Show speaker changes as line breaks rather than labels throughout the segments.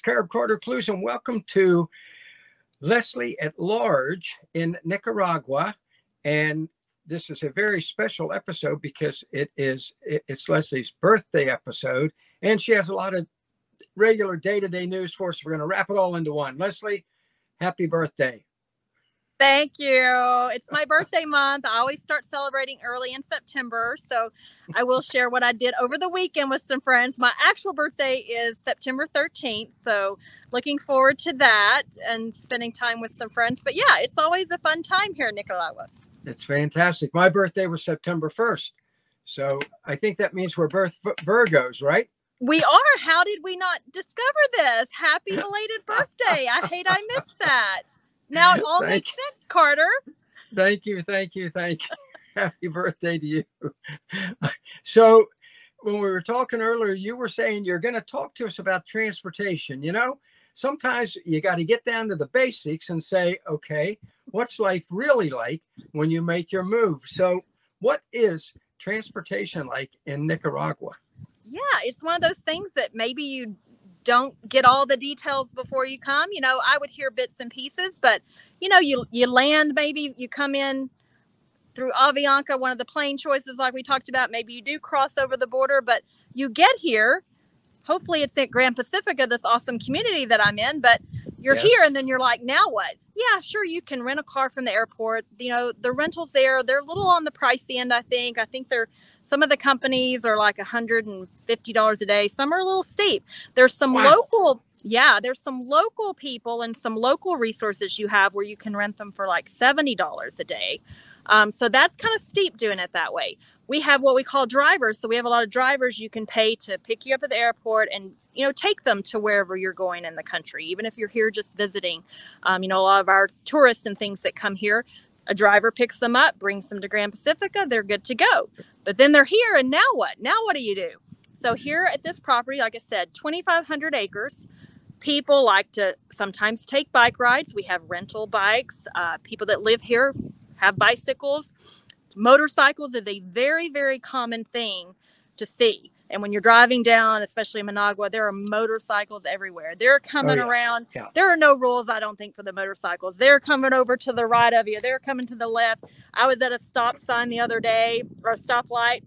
Is Carib Carter Clews, and welcome to Leslie at Large in Nicaragua. And this is a very special episode because it is it's Leslie's birthday episode, and she has a lot of regular day-to-day news for us. We're going to wrap it all into one. Leslie, happy birthday!
Thank you. It's my birthday month. I always start celebrating early in September. So I will share what I did over the weekend with some friends. My actual birthday is September 13th. So looking forward to that and spending time with some friends. But yeah, it's always a fun time here in Nicaragua.
It's fantastic. My birthday was September 1st. So I think that means we're birth Virgos, right?
We are. How did we not discover this? Happy belated birthday. I hate I missed that. Now it all makes sense, Carter.
Thank you, thank you, thank you. Happy birthday to you. so, when we were talking earlier, you were saying you're going to talk to us about transportation. You know, sometimes you got to get down to the basics and say, okay, what's life really like when you make your move? So, what is transportation like in Nicaragua?
Yeah, it's one of those things that maybe you don't get all the details before you come. You know, I would hear bits and pieces, but you know, you you land maybe you come in through Avianca, one of the plane choices like we talked about. Maybe you do cross over the border, but you get here. Hopefully, it's at Gran Pacifica, this awesome community that I'm in. But you're yes. here, and then you're like, now what? Yeah, sure, you can rent a car from the airport. You know, the rentals there, they're a little on the pricey end. I think. I think they're some of the companies are like $150 a day. Some are a little steep. There's some wow. local yeah, there's some local people and some local resources you have where you can rent them for like $70 a day. Um, so that's kind of steep doing it that way. We have what we call drivers. So we have a lot of drivers you can pay to pick you up at the airport and you know take them to wherever you're going in the country, even if you're here just visiting. Um, you know, a lot of our tourists and things that come here, a driver picks them up, brings them to Gran Pacifica, they're good to go. But then they're here, and now what? Now what do you do? So here at this property, like I said, 2,500 acres. People like to sometimes take bike rides. We have rental bikes. Uh, people that live here have bicycles. Motorcycles is a very, very common thing to see. And when you're driving down, especially in Managua, there are motorcycles everywhere. They're oh, coming oh, yeah. around. Yeah. There are no rules, I don't think, for the motorcycles. They're coming over to the right of you. They're coming to the left. I was at a stop sign the other day or a stoplight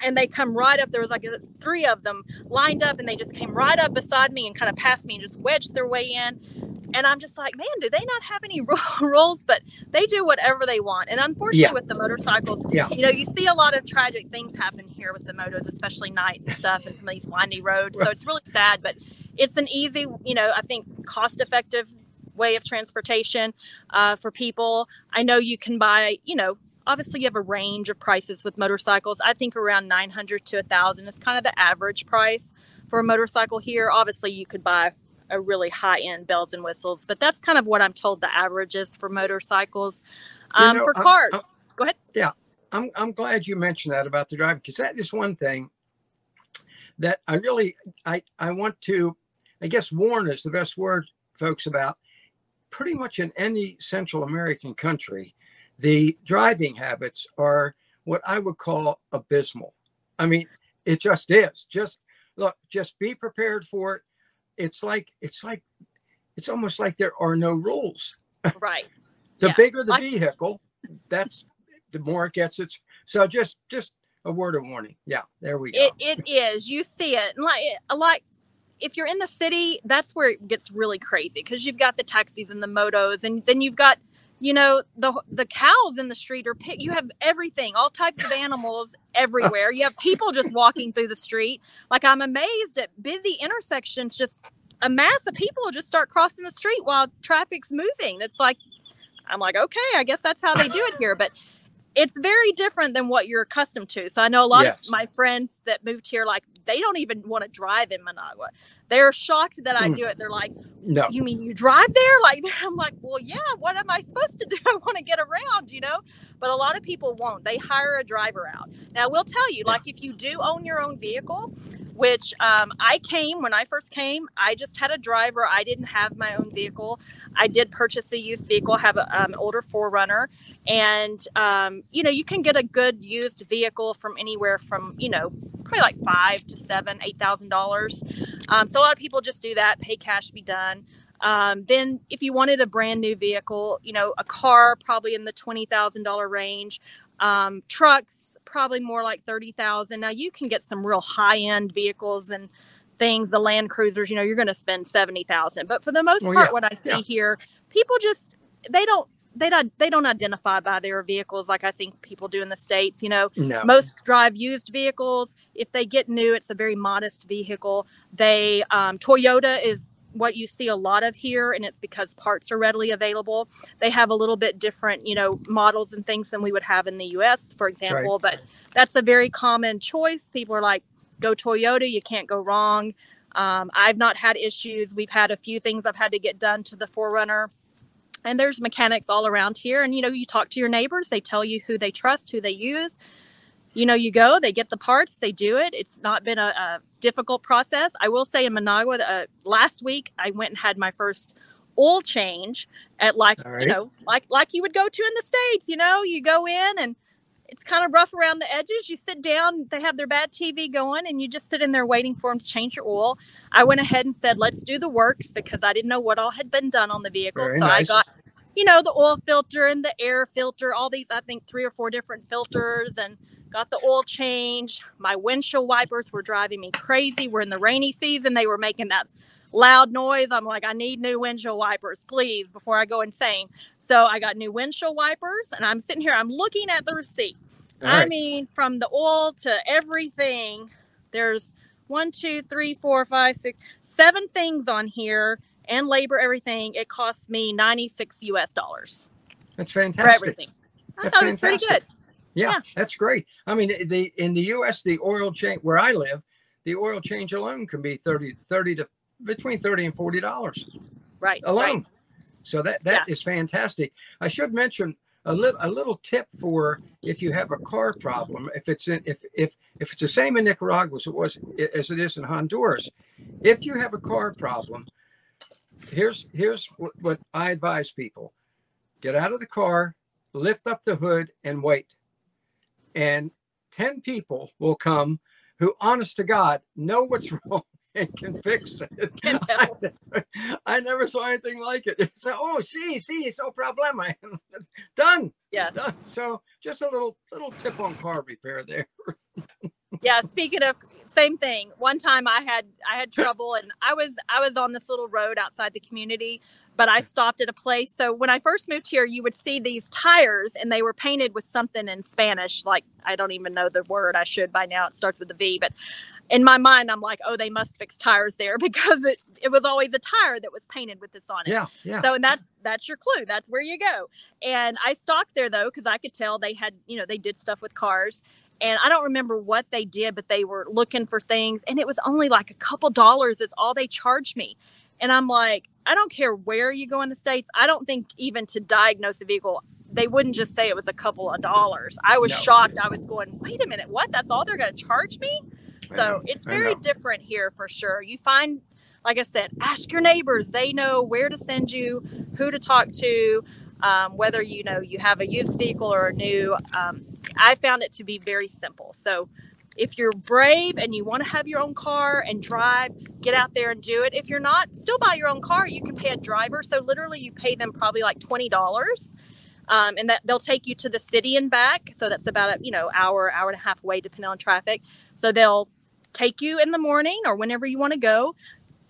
and they come right up. There was like three of them lined up, and they just came right up beside me and kind of passed me and just wedged their way in and I'm just like, man, do they not have any rules? But they do whatever they want. And unfortunately, yeah. with the motorcycles, yeah. you know, you see a lot of tragic things happen here with the motos, especially night and stuff, and some of these windy roads. So it's really sad, but it's an easy, you know, I think cost effective way of transportation uh, for people. I know you can buy, you know, obviously you have a range of prices with motorcycles. I think around 900 to 1000 is kind of the average price for a motorcycle here. Obviously you could buy a really high end bells and whistles, but that's kind of what I'm told the average is for motorcycles. Um, you know, for cars, I'm, I'm, go ahead.
Yeah, I'm I'm glad you mentioned that about the driving because that is one thing that I really I I want to I guess warn is the best word, folks, about pretty much in any Central American country, the driving habits are what I would call abysmal. I mean, it just is. Just look, just be prepared for it it's like it's like it's almost like there are no rules.
Right.
the yeah. bigger the like, vehicle, that's the more it gets its so just just a word of warning. Yeah, there we go.
It, it is. You see it like uh, like if you're in the city, that's where it gets really crazy because you've got the taxis and the motos, and then you've got you know the the cows in the street are pick you have everything all types of animals everywhere you have people just walking through the street like i'm amazed at busy intersections just a mass of people just start crossing the street while traffic's moving it's like i'm like okay i guess that's how they do it here but it's very different than what you're accustomed to. So I know a lot yes. of my friends that moved here, like they don't even want to drive in Managua. They're shocked that I hmm. do it. They're like, "No, you mean you drive there?" Like I'm like, "Well, yeah. What am I supposed to do? I want to get around, you know." But a lot of people won't. They hire a driver out. Now, we'll tell you, like, if you do own your own vehicle, which um, I came when I first came, I just had a driver. I didn't have my own vehicle. I did purchase a used vehicle, have an um, older 4Runner, and um, you know you can get a good used vehicle from anywhere from you know probably like five to seven, eight thousand dollars. Um, so a lot of people just do that, pay cash, be done. Um, then if you wanted a brand new vehicle, you know, a car probably in the twenty thousand dollar range. Um, trucks probably more like thirty thousand. Now you can get some real high end vehicles and things. The Land Cruisers, you know, you're going to spend seventy thousand. But for the most
Well,
part,
yeah,
what I see
yeah.
here, people just they don't they don't they don't identify by their vehicles like I think people do in the states. You know,
No.
most drive used vehicles. If they get new, it's a very modest vehicle. They um, Toyota is what you see a lot of here, and it's because parts are readily available. They have a little bit different, you know, models and things than we would have in the U.S., for example. But that's a very common choice. People are like, "Go Toyota, you can't go wrong." Um, I've not had issues. We've had a few things I've had to get done to the 4Runner. And there's mechanics all around here. And you know, you talk to your neighbors, they tell you who they trust, who they use you know, you go, they get the parts, they do it. It's not been a, a difficult process. I will say in Managua, uh, last week I went and had my first oil change at like
All
you know like like you would go to in the states. You know, you go in and it's kind of rough around the edges. You sit down, they have their bad TV going, and you just sit in there waiting for them to change your oil. I went ahead and said, let's do the works because I didn't know what all had been done on the vehicle.
Very
so I got you know, the oil filter and the air filter, all these, I think, three or four different filters, and got the oil change. My windshield wipers were driving me crazy. We're in the rainy season. They were making that loud noise. I'm like, I need new windshield wipers, please, before I go insane. So I got new windshield wipers, and I'm sitting here, I'm looking at the receipt.
All
I
right.
mean, from the oil to everything, there's one, two, three, four, five, six, seven things on here and labor, everything. It costs me 96 US dollars
That's fantastic.
for
fantastic.
everything. I
That's
thought it was pretty good.
Yeah,
Yeah.
that's great. I mean, the in the U.S., the oil change where I live, the oil change alone can be 30, 30 to between thirty and forty dollars
Right.
alone.
Right.
So that that is fantastic. I should mention a little a little tip for if you have a car problem. If it's in if if if it's the same in Nicaragua as it was as it is in Honduras, if you have a car problem, here's here's what, what I advise people: get out of the car, lift up the hood, and wait. And ten people will come who, honest to God, know what's wrong and can fix it.
Can
I never, I never saw anything like it. So, oh, see, see, no problema. Done.
Yeah.
Done. So, just a little little tip on car repair there.
yeah speaking of same thing one time i had i had trouble and i was i was on this little road outside the community but i stopped at a place so when i first moved here you would see these tires and they were painted with something in spanish like i don't even know the word i should by now it starts with a v but in my mind i'm like oh they must fix tires there because it it was always a tire that was painted with this on it
Yeah, yeah.
so and that's that's your clue. That's where you go. And I stopped there though because I could tell they had you know they did stuff with cars. And I don't remember what they did, but they were looking for things, and it was only like a couple dollars is all they charged me. And I'm like, I don't care where you go in the states. I don't think even to diagnose a vehicle, they wouldn't just say it was a couple of dollars. I was
No.
shocked. I was going, wait a minute, what? That's all they're going to charge me? So it's very different here for sure. You find, like I said, ask your neighbors. They know where to send you, who to talk to, um, whether you know you have a used vehicle or a new. Um, I found it to be very simple. So if you're brave and you want to have your own car and drive, get out there and do it. If you're not, still buy your own car. You can pay a driver. So literally, you pay them probably like twenty dollars. Um, and that they'll take you to the city and back. So that's about a you know hour, hour and a half away, depending on traffic. So they'll take you in the morning or whenever you want to go.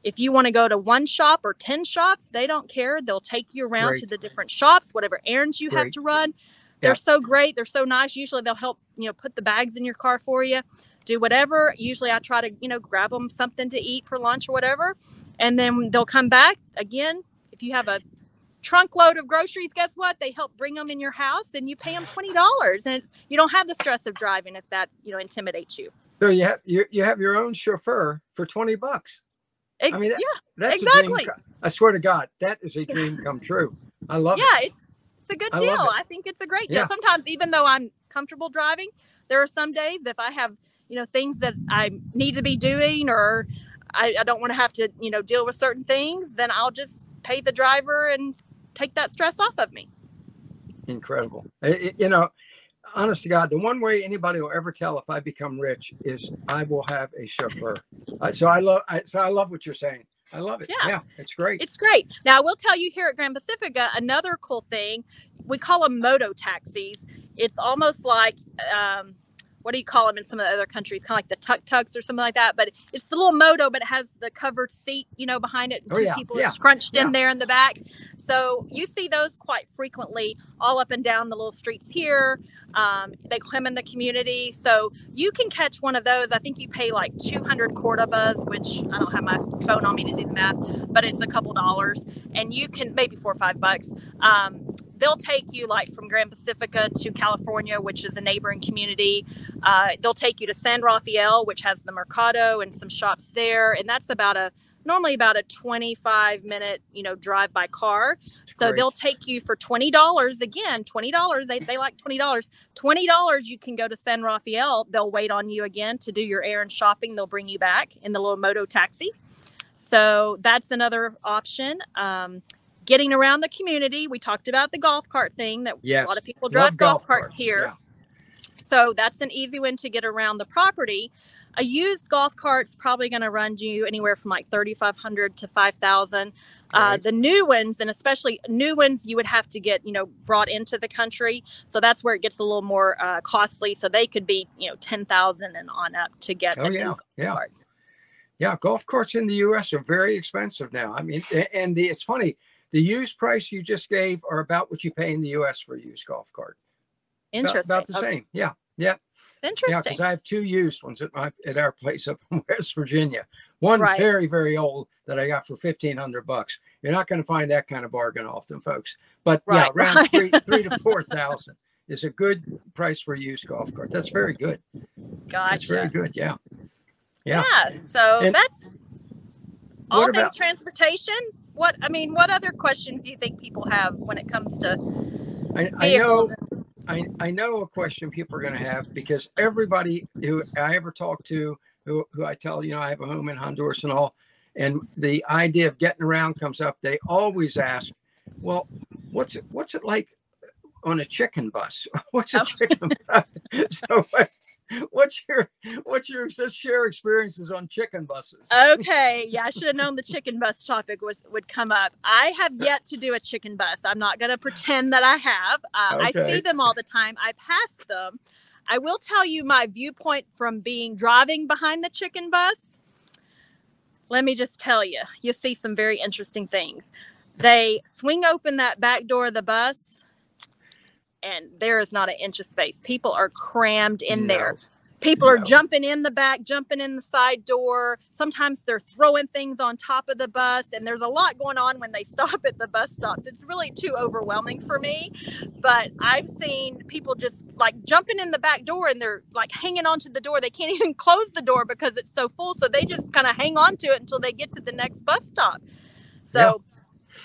If you want to go to one shop or 10 shops, they don't care. They'll take you around to the different shops, whatever errands you have to run. They're
Yeah.
so great. They're so nice. Usually they'll help, you know, put the bags in your car for you, do whatever. Usually I try to, you know, grab them something to eat for lunch or whatever. And then they'll come back again. If you have a trunk load of groceries, guess what? They help bring them in your house and you pay them $20. And you don't have the stress of driving if that, you know, intimidates you.
So you have you, you have your own chauffeur for twenty bucks.
It-
I mean, that-
yeah.
That's a
Exactly.
I swear to God, that is a dream come true. I love it.
yeah, it's it's a good
I
deal. I think it's a great deal.
Yeah.
Sometimes, even though I'm comfortable driving, there are some days if I have you know things that I need to be doing or I, I don't want to have to you know deal with certain things, then I'll just pay the driver and take that stress off of me.
Incredible. You know, honest to God, the one way anybody will ever tell if I become rich is I will have a chauffeur. Uh, so I love. I, so I love what you're saying. I love it.
Yeah.
Yeah, it's great.
It's great. Now, I will tell you here at Gran Pacifica, another cool thing, we call them moto taxis. It's almost like, um, what do you call them in some of the other countries? Kind of like the tuk tuks or something like that. But it's the little moto, but it has the covered seat, you know, behind it. and
Oh,
Two
yeah,
people
yeah,
are scrunched
yeah.
in there in the back. So you see those quite frequently all up and down the little streets here. Um, they come in the community. So you can catch one of those. I think you pay like 200 Cordobas, which I don't have my phone on me to do the math, but it's a couple dollars. And you can, maybe four or five bucks. Um, they'll take you like from Gran Pacifica to California, which is a neighboring community. Uh, they'll take you to San Rafael, which has the Mercado and some shops there. And that's about a, normally about a 25 minute, you know, drive by car. So
great.
they'll take you for twenty dollars again. Twenty dollars. They, they like twenty dollars. Twenty dollars. You can go to San Rafael. They'll wait on you again to do your errand shopping. They'll bring you back in the little moto taxi. So that's another option. Um, getting around the community. We talked about the golf cart thing that
Yes.
a lot of people
Love
drive golf, carts
carts.
here.
Yeah.
So that's an easy one to get around the property. A used golf cart's probably going to run you anywhere from like 3500 to 5000 uh. The new ones, and especially new ones, you would have to get, you know, brought into the country. So that's where it gets a little more uh, costly. So they could be, you know, 10,000 and on up to get
Oh yeah,
golf
yeah,
cart.
yeah. Golf carts in the U.S. are very expensive now. I mean, and the it's funny. The used price you just gave are about what you pay in the U.S. for a used golf cart.
Interesting.
About, the
Okay.
same. Yeah, yeah,
Interesting. yeah.
Because I have two used ones at my at our place up in West Virginia. One
Right.
very very old that I got for fifteen hundred bucks. You're not going to find that kind of bargain often, folks. But yeah, around
right.
three three to four thousand is a good price for a used golf cart. That's very good. Gotcha. That's very good. Yeah. Yeah.
Yeah. So
And
that's all things
about-
transportation. What I mean, what other questions do you think people have when it comes to
I, I know
and-
I, I know a question people are going to have because everybody who I ever talk to, who, who I tell, you know, I have a home in Honduras and all, and the idea of getting around comes up, they always ask, well, what's it, what's it like on a chicken bus? What's a
Oh.
chicken bus? So what's your, what's your, just share experiences on chicken buses?
Okay, yeah, I should have known the chicken bus topic would would come up. I have yet to do a chicken bus. I'm not going to pretend that I have. Uh, I see them all the time. I pass them. I will tell you my viewpoint from being driving behind the chicken bus. Let me just tell you, you'll see some very interesting things. They swing open that back door of the bus, and there is not an inch of space. People are crammed in
No.
there. People are jumping in the back, jumping in the side door. Sometimes they're throwing things on top of the bus, and there's a lot going on when they stop at the bus stops. It's really too overwhelming for me. But I've seen people just like jumping in the back door and they're like hanging onto the door. They can't even close the door because it's so full. So they just kind of hang on to it until they get to the next bus stop. So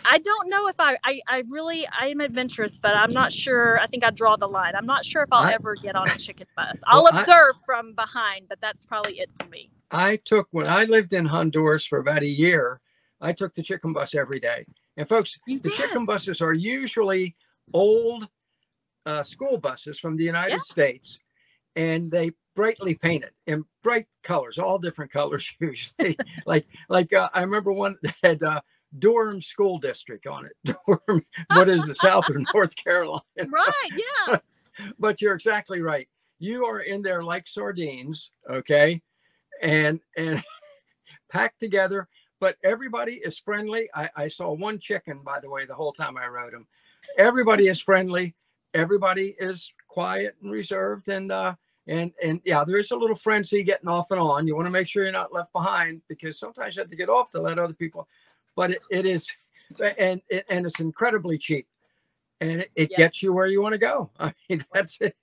I don't know if I, I, I really, I am adventurous, but I'm not sure. I think I draw the line. I'm not sure if I'll
I-
ever get on a chicken bus. I'll
Well, I-
observe from behind, but that's probably it for me.
I took when I lived in Honduras for about a year, I took the chicken bus every day. And folks,
You
the
did?
chicken buses are usually old uh, school buses from the United
Yeah.
States, and they brightly painted in bright colors, all different colors usually. like like uh, I remember one that had uh, Durham School District on it. Durham, what is the South of North Carolina?
Right. Yeah.
but you're exactly right. You are in there like sardines, okay, and and packed together. But everybody is friendly. I, I saw one chicken, by the way, the whole time I rode him. Everybody is friendly. Everybody is quiet and reserved, and uh, and and yeah, there is a little frenzy getting off and on. You want to make sure you're not left behind because sometimes you have to get off to let other people. But it, it is, and and it's incredibly cheap and it, it
Yeah.
gets you where you want to go. I mean, that's it.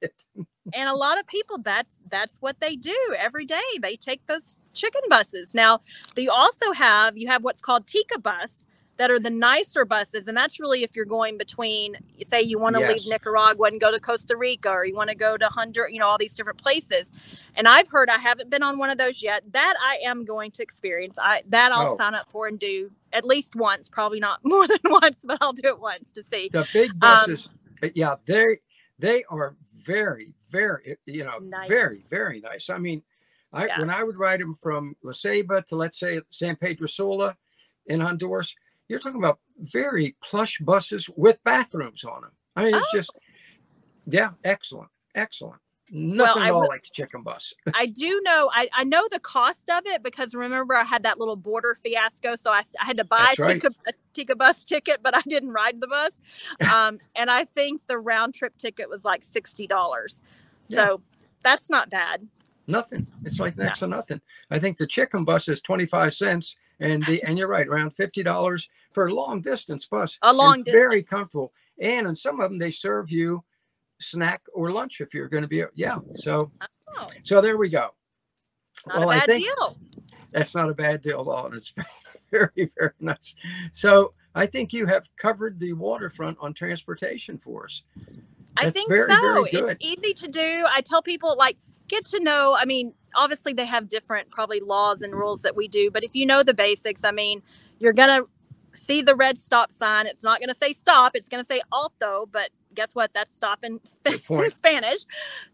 and a lot of people that's that's what they do every day they take those chicken buses now they also have you have what's called Tica bus that are the nicer buses and that's really if you're going between say you want to
Yes.
leave nicaragua and go to costa rica or you want to go to honduras you know all these different places and i've heard i haven't been on one of those yet that i am going to experience i that i'll
Oh.
sign up for and do at least once probably not more than once but i'll do it once to see
The big
Um,
buses, uh, yeah, they they are very, very, you know,
Nice.
very, very nice. I mean, I
Yeah.
when I would ride them from La Ceiba to let's say San Pedro Sula in Honduras, you're talking about very plush buses with bathrooms on them. I mean, it's
Oh.
just, yeah, excellent, excellent. Nothing
I
at all like the chicken bus.
I do know I, I know the cost of it because remember I had that little border fiasco, so I, I had to buy a,
right.
Tica, a Tica bus ticket, but I didn't ride the bus. Um, and I think the round trip ticket was like sixty dollars. So that's not bad.
Nothing. It's like
Yeah.
next to nothing. I think the chicken bus is 25 cents and the and you're right, around $50 for a long distance bus.
A long distance.
Very comfortable. And in some of them they serve you snack or lunch if you're going to be yeah. So
Oh,
so there we go.
not
Well,
a
I
bad
think-
deal.
That's not a bad deal at all. And it's very, very nice. So I think you have covered the waterfront on transportation for us.
I think
very,
so.
very good.
It's easy to do. I tell people like get to know. I mean, obviously they have different probably laws and rules that we do, but if you know the basics, I mean, you're gonna see the red stop sign. It's not gonna say stop. It's gonna say alto, but guess what? That's stop in, Sp- in Spanish.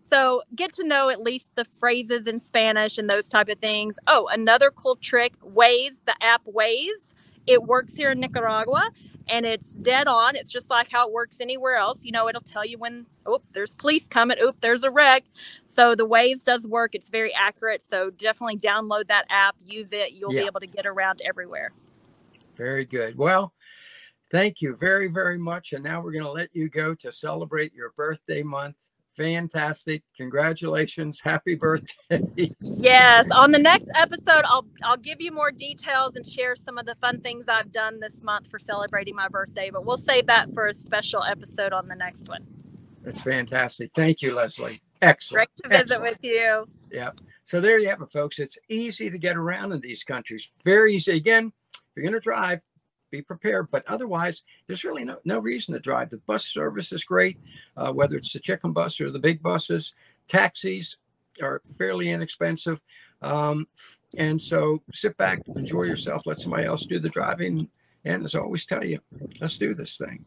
So get to know at least the phrases in Spanish and those type of things. Oh, another cool trick: Waze, the app Waze. It works here in Nicaragua and it's dead on. It's just like how it works anywhere else. You know, it'll tell you when, oh, there's police coming. Oop, there's a wreck. So the Waze does work. It's very accurate. So definitely download that app, use it. You'll
Yeah.
be able to get around everywhere.
Very good. Well, thank you very, very much. And now we're going to let you go to celebrate your birthday month. Fantastic. Congratulations. Happy birthday.
Yes. On the next episode, I'll I'll give you more details and share some of the fun things I've done this month for celebrating my birthday. But we'll save that for a special episode on the next one.
That's fantastic. Thank you, Leslie. Excellent.
Great to visit
Excellent.
with you. Yep.
So there you have it, folks. It's easy to get around in these countries. Very easy. Again, if you're going to drive, be prepared. But otherwise, there's really no, no reason to drive. The bus service is great, uh, whether it's the chicken bus or the big buses. Taxis are fairly inexpensive. Um, and so sit back, enjoy yourself, let somebody else do the driving. And as I always tell you, let's do this thing.